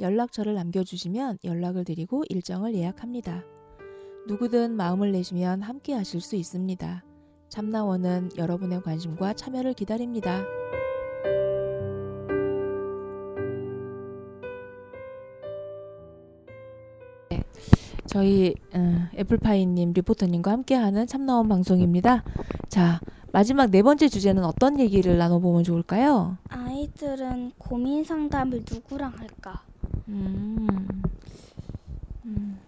연락처를 남겨주시면 연락을 드리고 일정을 예약합니다. 누구든 마음을 내시면 함께 하실 수 있습니다. 참나원은 여러분의 관심과 참여를 기다립니다. 네, 저희 어, 애플파이님 리포터님과 함께하는 참나원 방송입니다. 자 마지막 네 번째 주제는 어떤 얘기를 나눠보면 좋을까요? 아이들은 고민 상담을 누구랑 할까? 음, 음.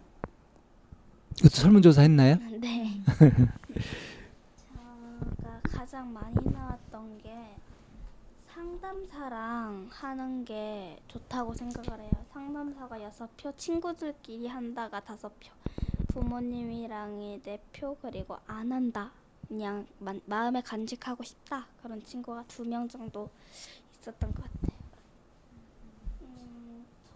이것도 설문조사 했나요? 네. 제가 가장 많이 나왔던 게 상담사랑 하는 게 좋다고 생각을 해요. 상담사가 여섯 표, 친구들끼리 한다가 다섯 표, 부모님이랑이 네 표, 그리고 안 한다. 그냥 마, 마음에 간직하고 싶다. 그런 친구가 두 명 정도 있었던 것 같아요.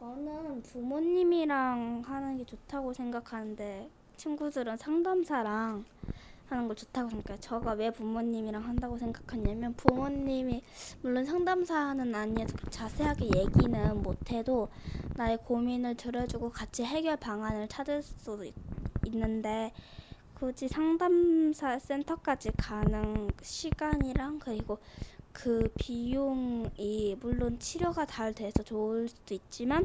음, 저는 부모님이랑 하는 게 좋다고 생각하는데 친구들은 상담사랑 하는 걸 좋다고 생각해요. 저가 왜 부모님이랑 한다고 생각하냐면 부모님이 물론 상담사는 아니어도 자세하게 얘기는 못해도 나의 고민을 들어주고 같이 해결 방안을 찾을 있, 있는데 굳이 상담사 센터까지 가는 시간이랑 그리고 그 비용이 물론 치료가 잘 돼서 좋을 수도 있지만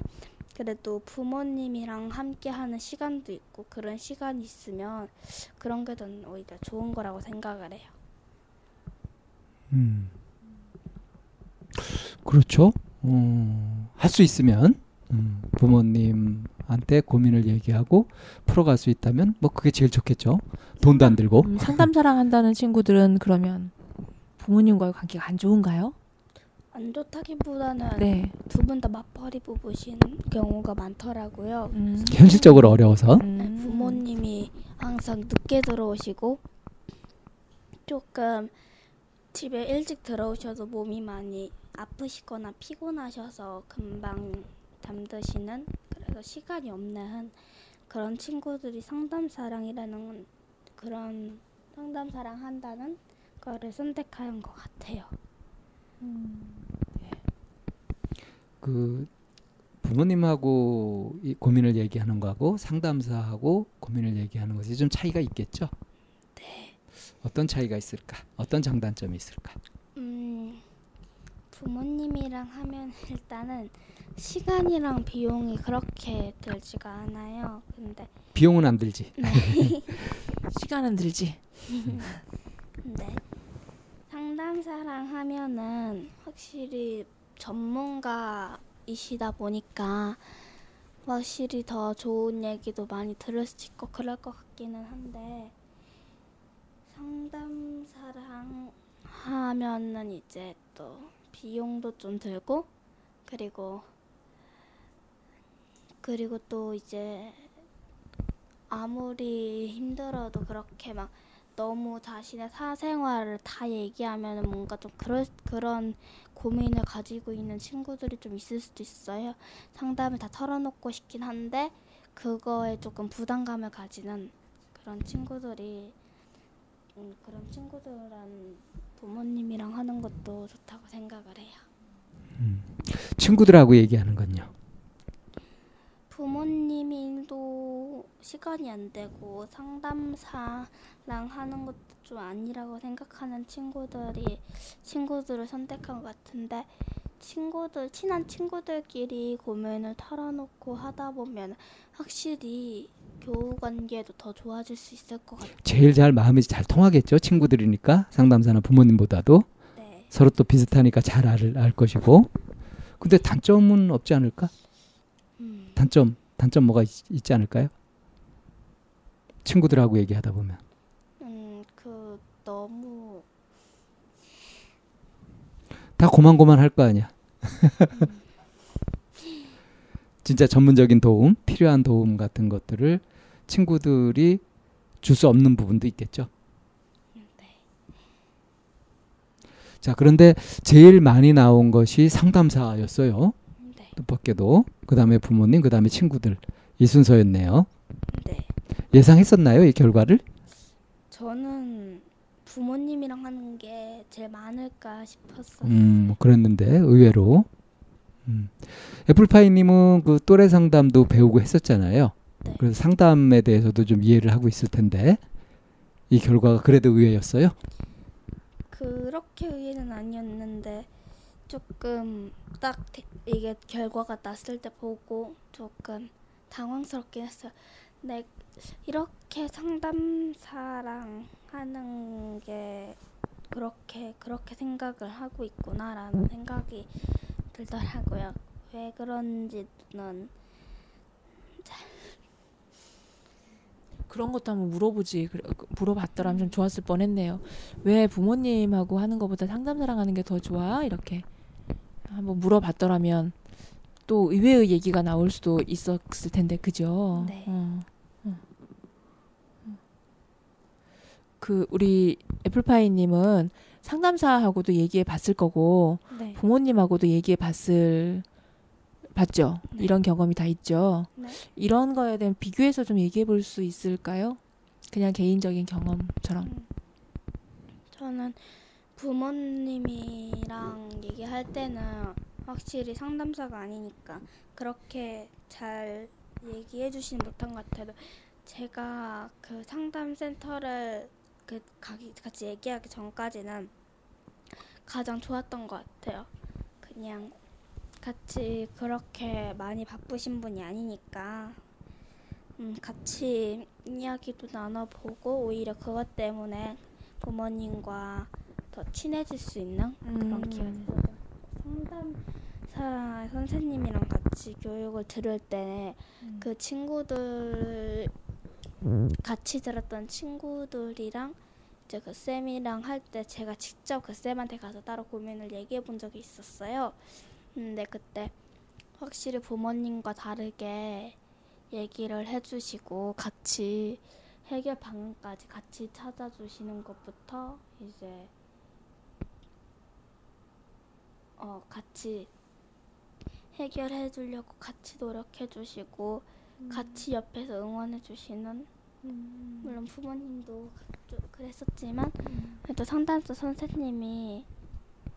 그래도 부모님이랑 함께 하는 시간도 있고 그런 시간이 있으면 그런 게 더 오히려 좋은 거라고 생각을 해요. 음. 그렇죠. 어, 할수 있으면 음, 부모님한테 고민을 얘기하고 풀어갈 수 있다면 뭐 그게 제일 좋겠죠. 돈도 안 들고. 음, 상담사랑 한다는 친구들은 그러면 부모님과의 관계가 안 좋은가요? 안 좋다기보다는 네. 두 분 다 맞벌이 부부신 경우가 많더라고요. 음. 현실적으로 어려워서. 음. 네, 부모님이 항상 늦게 들어오시고 조금 집에 일찍 들어오셔도 몸이 많이 아프시거나 피곤하셔서 금방 잠드시는 그래서 시간이 없는 그런 친구들이 상담사랑이라는 그런 상담사랑 한다는 거를 선택한 것 같아요. 그 부모님하고 이 고민을 얘기하는 거하고 상담사하고 고민을 얘기하는 것이 좀 차이가 있겠죠. 네. 어떤 차이가 있을까? 어떤 장단점이 있을까? 음, 부모님이랑 하면 일단은 시간이랑 비용이 그렇게 들지가 않아요. 근데 비용은 안 들지. 네. 시간은 들지. 네. 상담사랑 하면은 확실히 전문가이시다 보니까 확실히 더 좋은 얘기도 많이 들을 수 있고 그럴 것 같기는 한데 상담사랑 하면은 이제 또 비용도 좀 들고 그리고 그리고 또 이제 아무리 힘들어도 그렇게 막 너무 자신의 사생활을 다 얘기하면 뭔가 좀 그럴, 그런 고민을 가지고 있는 친구들이 좀 있을 수도 있어요. 상담을 다 털어놓고 싶긴 한데 그거에 조금 부담감을 가지는 그런 친구들이 음, 그런 친구들은 부모님이랑 하는 것도 좋다고 생각을 해요. 음. 친구들하고 얘기하는 건요. 부모님도 시간이 안 되고 상담사랑 하는 것도 좀 아니라고 생각하는 친구들이 친구들을 선택한 것 같은데 친구들 친한 친구들끼리 고민을 털어놓고 하다 보면 확실히 교우 관계도 더 좋아질 수 있을 것 같아요. 제일 잘 마음이 잘 통하겠죠. 친구들이니까 상담사나 부모님보다도 네. 서로 또 비슷하니까 잘 알, 알 것이고. 근데 단점은 없지 않을까? 음, 단점 단점 뭐가 있, 있지 않을까요? 친구들하고 얘기하다 보면 음, 그 너무 다 고만고만 할 거 아니야. 진짜 전문적인 도움, 필요한 도움 같은 것들을 친구들이 줄 수 없는 부분도 있겠죠. 네. 자, 그런데 제일 많이 나온 것이 상담사였어요. 네. 뜻밖에도. 그 다음에 부모님, 그 다음에 친구들. 이 순서였네요. 네. 예상했었나요, 이 결과를? 저는 부모님이랑 하는 게 제일 많을까 싶었어요. 음, 뭐 그랬는데, 의외로. 음. 애플파이님은 그 또래 상담도 배우고 했었잖아요. 네. 그래서 상담에 대해서도 좀 이해를 하고 있을 텐데, 이 결과가 그래도 의외였어요. 그렇게 의외는 아니었는데 조금 딱 대- 이게 결과가 났을 때 보고 조금 당황스럽긴 했어요. 네, 이렇게 상담사랑 하는 게 그렇게 그렇게 생각을 하고 있구나라는 생각이 들더라고요. 왜 그런지는 그런 것도 한번 물어보지. 그 물어봤더라면 좀 좋았을 뻔했네요. 왜 부모님하고 하는 것보다 상담사랑 하는 게 더 좋아? 이렇게 한번 물어봤더라면 또 의외의 얘기가 나올 수도 있었을 텐데, 그죠? 네. 어. 그 우리 애플파이님은 상담사하고도 얘기해 봤을 거고 네. 부모님하고도 얘기해 봤을 봤죠. 네. 이런 경험이 다 있죠. 네. 이런 거에 대한 비교해서 좀 얘기해 볼 수 있을까요? 그냥 개인적인 경험처럼. 음. 저는 부모님이랑 얘기할 때는 확실히 상담사가 아니니까 그렇게 잘 얘기해 주시는 못한 것 같아도 제가 그 상담센터를 그 가기 같이 얘기하기 전까지는 가장 좋았던 것 같아요. 그냥 같이 그렇게 많이 바쁘신 분이 아니니까 음, 같이 이야기도 나눠보고 오히려 그것 때문에 부모님과 더 친해질 수 있는 그런 음. 기회가 있어요. 상담사 선생님이랑 같이 교육을 들을 때그 친구들 같이 들었던 친구들이랑 이제 그 쌤이랑 할 때 제가 직접 그 쌤한테 가서 따로 고민을 얘기해 본 적이 있었어요. 근데 그때 확실히 부모님과 다르게 얘기를 해주시고 같이 해결 방안까지 같이 찾아주시는 것부터 이제 어 같이 해결해 주려고 같이 노력해 주시고 같이 옆에서 응원해 주시는 물론 부모님도 좀 그랬었지만 그래도 상담소 선생님이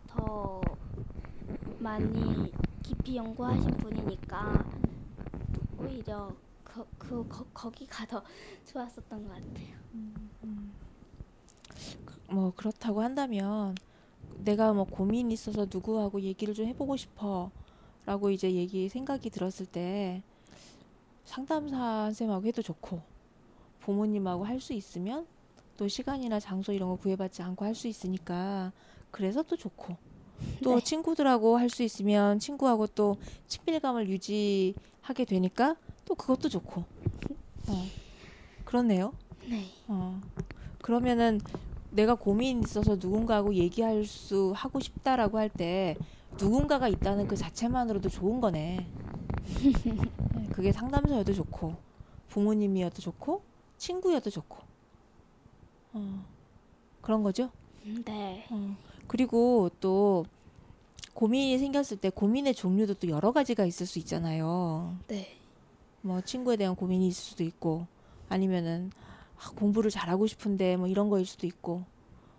더 많이 깊이 연구하신 분이니까 오히려 그, 그 거, 거기가 더 좋았었던 것 같아요. 뭐 그렇다고 한다면 내가 뭐 고민이 있어서 누구하고 얘기를 좀 해보고 싶어라고 이제 얘기 생각이 들었을 때 상담사 쌤하고 해도 좋고 부모님하고 할 수 있으면 또 시간이나 장소 이런 거 구애받지 않고 할 수 있으니까 그래서 또 좋고 또 네. 친구들하고 할 수 있으면 친구하고 또 친밀감을 유지하게 되니까 또 그것도 좋고 어, 그렇네요. 네. 어. 그러면은 내가 고민 있어서 누군가하고 얘기할 수 하고 싶다라고 할 때 누군가가 있다는 그 자체만으로도 좋은 거네. 네, 그게 상담사여도 좋고 부모님이어도 좋고 친구여도 좋고 어. 그런 거죠. 네. 어. 그리고 또 고민이 생겼을 때 고민의 종류도 또 여러 가지가 있을 수 있잖아요. 네. 뭐 친구에 대한 고민이 있을 수도 있고 아니면은 아, 공부를 잘하고 싶은데 뭐 이런 거일 수도 있고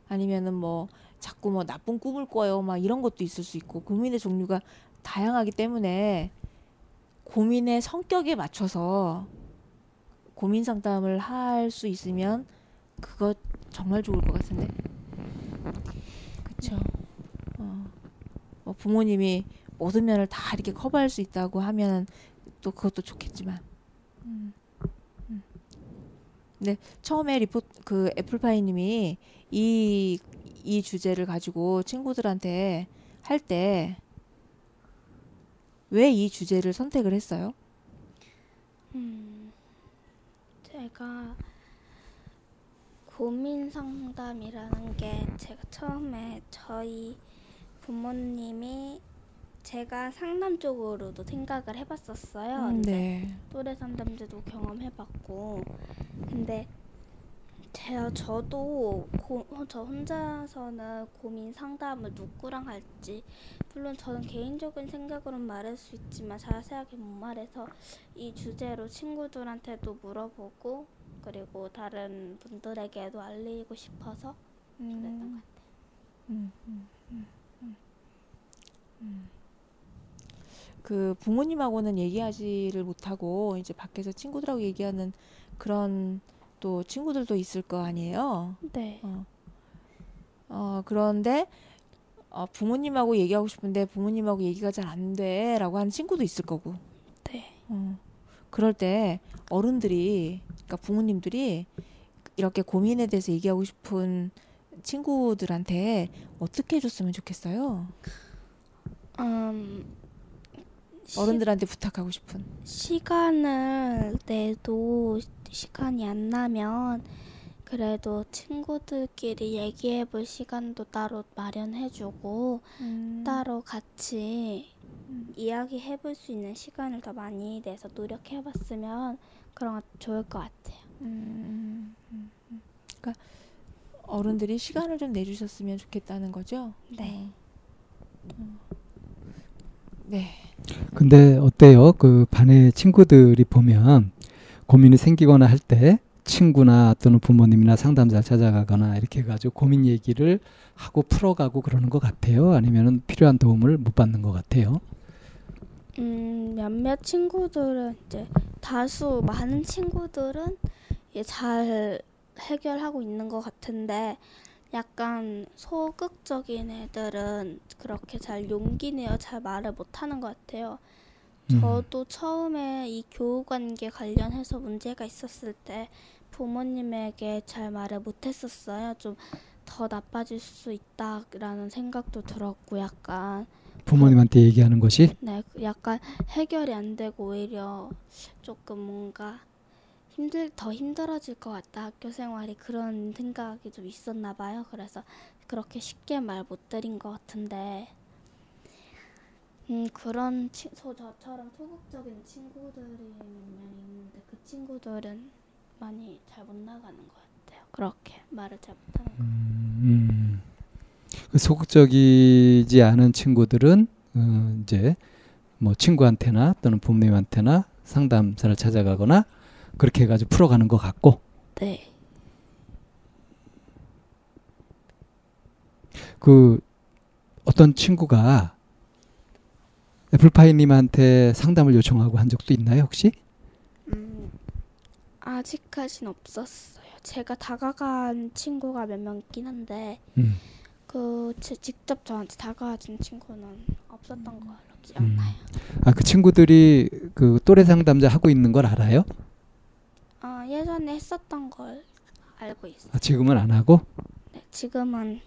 아니면은 뭐 자꾸 뭐 나쁜 꿈을 꿔요 막 이런 것도 있을 수 있고 고민의 종류가 다양하기 때문에 고민의 성격에 맞춰서 고민 상담을 할 수 있으면 그거 정말 좋을 것 같은데 그쵸 어. 뭐 부모님이 모든 면을 다 이렇게 커버할 수 있다고 하면 또 그것도 좋겠지만. 음. 음. 근데 처음에 리포 그 애플파이님이 이 이 주제를 가지고 친구들한테 할 때 왜 이 주제를 선택을 했어요? 음, 제가 고민 상담이라는 게 제가 처음에 저희 부모님이 제가 상담 쪽으로도 생각을 해봤었어요. 음, 네. 또래 상담제도 경험해봤고 근데 제가 저도 고, 저 혼자서는 고민 상담을 누구랑 할지 물론 저는 개인적인 생각으로는 말할 수 있지만 자세하게 못 말해서 이 주제로 친구들한테도 물어보고 그리고 다른 분들에게도 알리고 싶어서 그랬던 것 같아요. 음, 음, 음, 음, 음. 그 부모님하고는 얘기하지를 못하고 이제 밖에서 친구들하고 얘기하는 그런 또 친구들도 있을 거 아니에요. 네. 어, 어 그런데 어, 부모님하고 얘기하고 싶은데 부모님하고 얘기가 잘 안 돼라고 하는 친구도 있을 거고. 네. 어, 그럴 때 어른들이 그러니까 부모님들이 이렇게 고민에 대해서 얘기하고 싶은 친구들한테 어떻게 해줬으면 좋겠어요? 음, 시- 어른들한테 부탁하고 싶은. 시간을 내도 시간이 안 나면 그래도 친구들끼리 얘기해 볼 시간도 따로 마련해 주고 따로 같이 이야기해 볼 수 있는 시간을 더 많이 내서 노력해 봤으면 그런 거 좋을 것 같아요. 음, 음, 음. 그러니까 어른들이 시간을 좀 내주셨으면 좋겠다는 거죠. 네. 어. 어. 네. 근데 어때요? 그 반의 친구들이 보면 고민이 생기거나 할 때 친구나 또는 부모님이나 상담사를 찾아가거나 이렇게 해가지고 고민 얘기를 하고 풀어가고 그러는 것 같아요. 아니면은 필요한 도움을 못 받는 것 같아요. 음, 몇몇 친구들은 이제 다수 많은 친구들은 잘 해결하고 있는 것 같은데 약간 소극적인 애들은 그렇게 잘 용기 내어 잘 말을 못하는 것 같아요. 음. 저도 처음에 이 교우관계 관련해서 문제가 있었을 때 부모님에게 잘 말을 못했었어요. 좀 더 나빠질 수 있다라는 생각도 들었고 약간 부모님한테 얘기하는 것이 네, 그 약간 해결이 안 되고 오히려 조금 뭔가 힘들 더 힘들어질 것 같다 학교 생활이 그런 생각이 좀 있었나 봐요. 그래서 그렇게 쉽게 말 못 드린 것 같은데 음 그런 치, 소, 저처럼 소극적인 친구들이 몇 명 있는데 그 친구들은 많이 잘 못 나가는 것 같아요. 그렇게 말을 잘 못하는 거. 음, 그 소극적이지 않은 친구들은 어, 이제 뭐 친구한테나 또는 부모님한테나 상담사를 찾아가거나 그렇게 해가지고 풀어가는 것 같고 네. 그 어떤 친구가 애플파이님한테 상담을 요청하고 한 적도 있나요 혹시? 음, 아직까진 없었어요. 제가 다가간 친구가 몇 명 있긴 한데 음. 그 제- 직접 저한테 다가와준 친구는 없었던 걸로 음. 기억나요. 아그 친구들이 그 또래 상담자 하고 있는 걸 알아요? 아 예전에 했었던 걸 알고 있어요. 아, 지금은 안 하고? 네, 지금은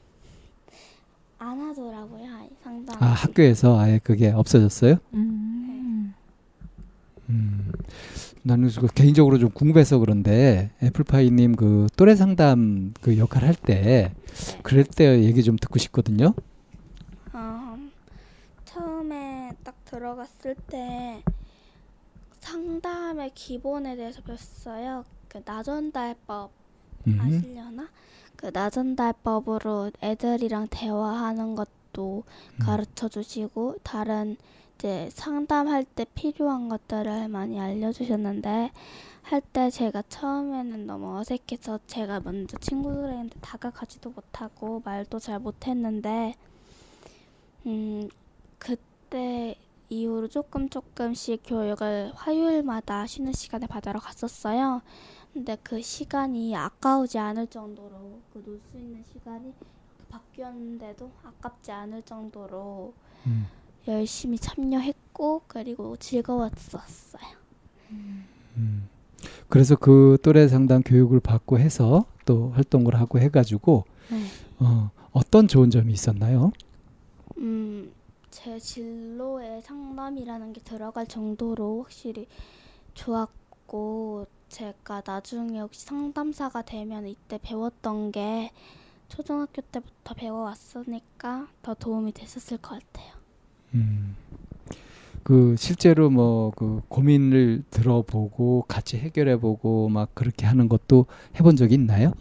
안 하더라고요 상담. 아 학교에서 아예 그게 없어졌어요? 음. 음, 나는 그 개인적으로 좀 궁금해서 그런데 애플파이님 그 또래 상담 그 역할 할때 네. 그럴 때 얘기 좀 듣고 싶거든요. 어, 처음에 딱 들어갔을 때 상담의 기본에 대해서 배웠어요. 그 나전달법 음, 아시려나? 그 나전달법으로 애들이랑 대화하는 것도 음. 가르쳐 주시고 다른 이제 상담할 때 필요한 것들을 많이 알려주셨는데 할 때 제가 처음에는 너무 어색해서 제가 먼저 친구들한테 다가가지도 못하고 말도 잘 못했는데 음 그때 이후로 조금 조금씩 교육을 화요일마다 쉬는 시간에 받으러 갔었어요. 근데 그 시간이 아까우지 않을 정도로 그 놀 수 있는 시간이 바뀌었는데도 아깝지 않을 정도로 음, 열심히 참여했고 그리고 즐거웠었어요. 음. 그래서 그 또래 상담 교육을 받고 해서 또 활동을 하고 해가지고 네. 어, 어떤 좋은 점이 있었나요? 음, 제 진로에 상담이라는 게 들어갈 정도로 확실히 좋았고 제가 나중에 혹시 상담사가 되면 이때 배웠던 게 초등학교 때부터 배워왔으니까 더 도움이 됐었을 것 같아요. 음. 그 실제로 뭐 그 고민을 들어보고 같이 해결해보고 막 그렇게 하는 것도 해본 적이 있나요?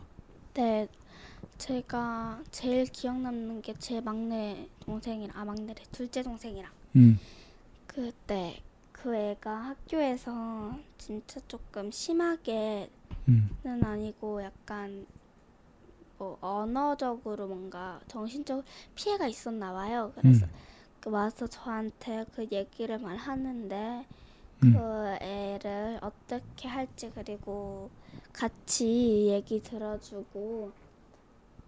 네, 제가 제일 기억 남는 게 제 막내 동생이랑 아 막내래 둘째 동생이랑 음. 그때 그 애가 학교에서 진짜 조금 심하게는 음. 아니고 약간 뭐 언어적으로 뭔가 정신적 피해가 있었나 봐요. 그래서 음. 그 와서 저한테 그 얘기를 말하는데 음. 그 애를 어떻게 할지 그리고 같이 얘기 들어주고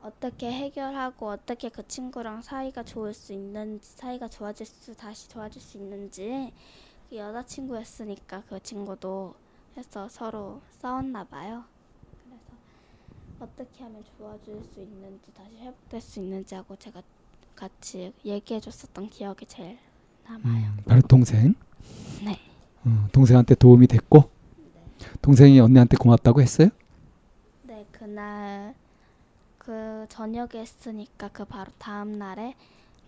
어떻게 해결하고 어떻게 그 친구랑 사이가 좋을 수 있는지 사이가 좋아질 수 다시 좋아질 수 있는지 그 여자친구였으니까 그 친구도 해서 서로 싸웠나 봐요. 그래서 어떻게 하면 좋아질 수 있는지 다시 회복될 수 있는지 하고 제가 같이 얘기해 줬었던 기억이 제일 남아요. 음. 바로 동생. 네. 어, 동생한테 도움이 됐고 동생이 언니한테 고맙다고 했어요? 네, 그날 그 저녁에 했으니까 그 바로 다음 날에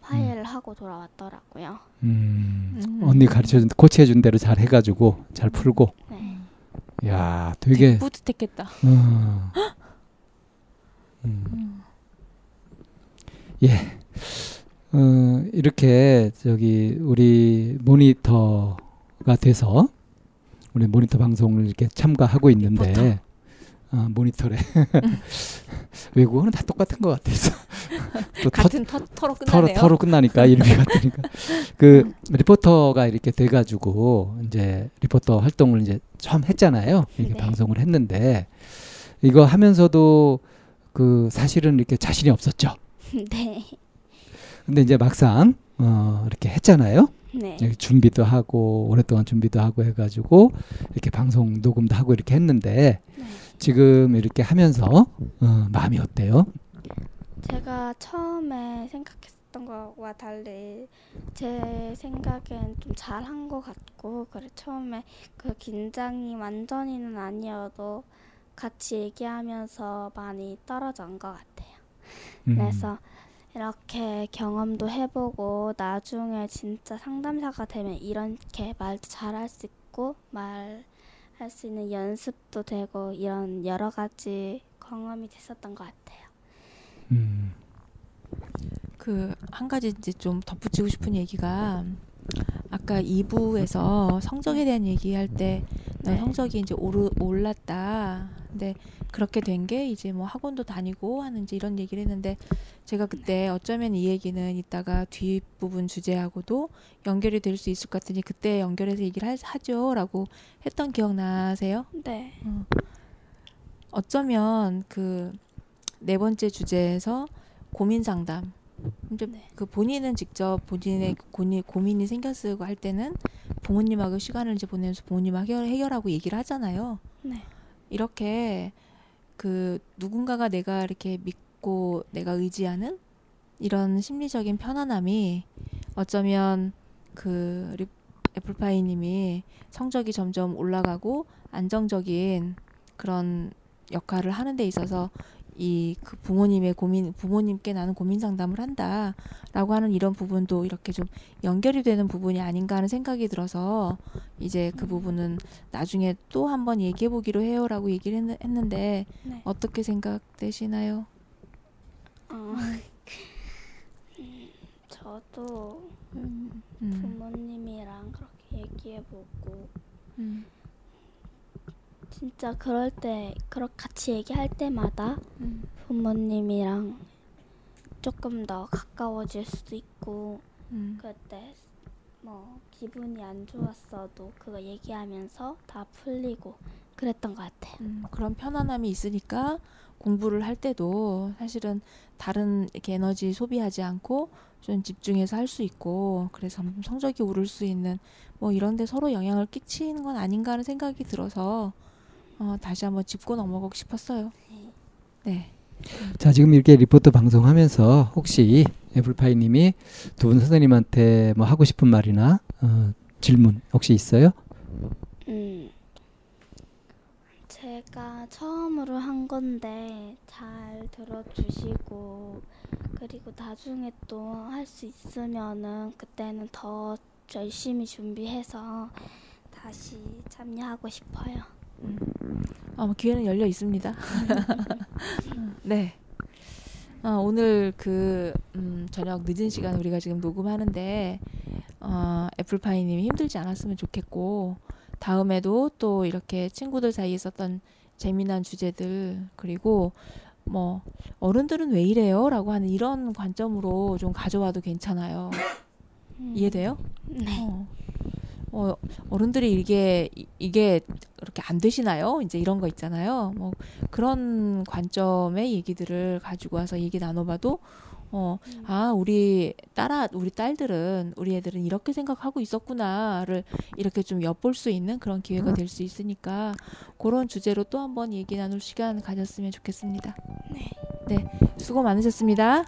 화해를 하고 돌아왔더라고요. 음. 음. 언니 가르쳐준 코치해 준 대로 잘 해가지고 잘 풀고. 네. 야 되게 뿌듯했겠다. 어. 음. 음. 예. 어, 이렇게 저기 우리 모니터가 돼서 우리 모니터 방송을 이렇게 참가하고 있는데 아, 모니터래. 외국어는 다 똑같은 것 같아서 같은 터, 터로 터로 끝나네요. 터로 끝나니까 이름이 같으니까 그 리포터가 이렇게 돼가지고 이제 리포터 활동을 이제 처음 했잖아요. 이렇게 네. 방송을 했는데 이거 하면서도 그 사실은 이렇게 자신이 없었죠. 네. 근데 이제 막상 어 이렇게 했잖아요. 네. 준비도 하고 오랫동안 준비도 하고 해가지고 이렇게 방송 녹음도 하고 이렇게 했는데 네. 지금 이렇게 하면서 어, 마음이 어때요? 제가 처음에 생각했던 거와 달리 제 생각엔 좀 잘한 것 같고 그래 처음에 그 긴장이 완전히는 아니어도 같이 얘기하면서 많이 떨어진 것 같아요. 음, 그래서 이렇게 경험도 해보고 나중에 진짜 상담사가 되면 이렇게 말도 잘할 수 있고 말 할 수 있는 연습도 되고 이런 여러 가지 경험이 됐었던 것 같아요. 음, 그 한 가지 이제 좀 덧붙이고 싶은 얘기가 아까 2부에서 성적에 대한 얘기할 때너 네. 성적이 이제 오르, 올랐다. 근데 그렇게 된 게 이제 뭐 학원도 다니고 하는 이제 이런 얘기를 했는데 제가 그때 어쩌면 이 얘기는 이따가 뒷부분 주제하고도 연결이 될 수 있을 것 같으니 그때 연결해서 얘기를 하, 하죠라고 했던 기억 나세요? 네. 어. 어쩌면 그 네 번째 주제에서 고민 상담. 이제 네. 그 본인은 직접 본인의 고민, 고민이 생겼고 할 때는 부모님하고 시간을 이제 보내면서 부모님하고 해결, 해결하고 얘기를 하잖아요. 네. 이렇게 그 누군가가 내가 이렇게 믿고 내가 의지하는 이런 심리적인 편안함이 어쩌면 그 리- 애플파이님이 성적이 점점 올라가고 안정적인 그런 역할을 하는 데 있어서 이 그 부모님의 고민 부모님께 나는 고민 상담을 한다라고 하는 이런 부분도 이렇게 좀 연결이 되는 부분이 아닌가 하는 생각이 들어서 이제 그 부분은 나중에 또 한번 얘기해 보기로 해요라고 얘기를 했, 는데 네. 어떻게 생각되시나요? 어. 음, 저도 음. 부모님이랑 그렇게 얘기해보고 음. 진짜 그럴 때 그렇게 같이 얘기할 때마다 음. 부모님이랑 조금 더 가까워질 수도 있고 음. 그때 뭐 기분이 안 좋았어도 그거 얘기하면서 다 풀리고 그랬던 것 같아요. 음, 그런 편안함이 있으니까 공부를 할 때도 사실은 다른 이렇게 에너지 소비하지 않고 좀 집중해서 할 수 있고 그래서 성적이 오를 수 있는 뭐 이런데 서로 영향을 끼치는 건 아닌가 하는 생각이 들어서 어, 다시 한번 짚고 넘어가고 싶었어요. 네. 자 지금 이렇게 리포트 방송하면서 혹시 애플파이님이 두 분 선생님한테 뭐 하고 싶은 말이나 어, 질문 혹시 있어요? 음, 제 제가 처음으로 한 건데 잘 들어주시고 그리고 나중에 또 할 수 있으면은 그때는 더 열심히 준비해서 다시 참여하고 싶어요. 어, 뭐 기회는 열려 있습니다. 네. 어, 오늘 그 음, 저녁 늦은 시간 우리가 지금 녹음하는데 어, 애플파이님이 힘들지 않았으면 좋겠고 다음에도 또 이렇게 친구들 사이에 있었던 재미난 주제들 그리고 뭐 어른들은 왜 이래요?라고 하는 이런 관점으로 좀 가져와도 괜찮아요. 음, 이해돼요? 네. 어. 어, 어른들이 이게 이- 이게 그렇게 안 되시나요? 이제 이런 거 있잖아요. 뭐 그런 관점의 얘기들을 가지고 와서 얘기 나눠봐도 어, 음. 아, 우리 딸아, 우리 딸들은 우리 애들은 이렇게 생각하고 있었구나를 이렇게 좀 엿볼 수 있는 그런 기회가 될 수 있으니까 그런 주제로 또 한번 얘기 나눌 시간 가졌으면 좋겠습니다. 네. 네, 수고 많으셨습니다.